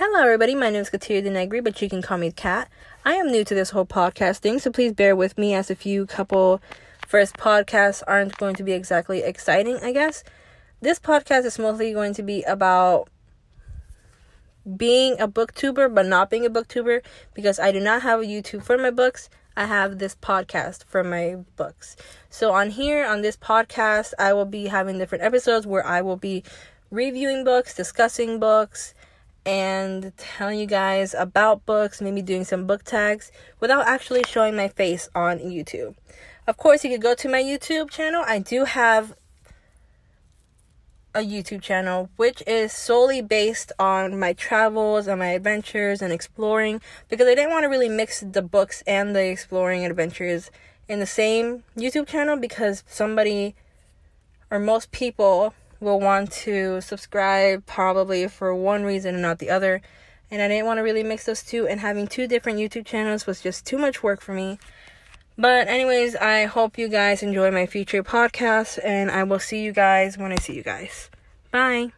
Hello, everybody. My name is Katia Denegri, but you can call me Kat. I am new to this whole podcasting, so please bear with me as a few couple first podcasts aren't going to be exactly exciting, I guess. This podcast is mostly going to be about being a booktuber, but not being a booktuber because I do not have a YouTube for my books. I have this podcast for my books. So, on here, on this podcast, I will be having different episodes where I will be reviewing books, discussing books, and telling you guys about books, maybe doing some book tags without actually showing my face on YouTube. Of course, you could go to my YouTube channel. I do have a YouTube channel which is solely based on my travels and my adventures and exploring because I didn't want to really mix the books and the exploring adventures in the same YouTube channel because somebody or most people will want to subscribe probably for one reason and not the other. And I didn't want to really mix those two, and having two different YouTube channels was just too much work for me. But, anyways, I hope you guys enjoy my future podcasts, and I will see you guys when I see you guys. Bye.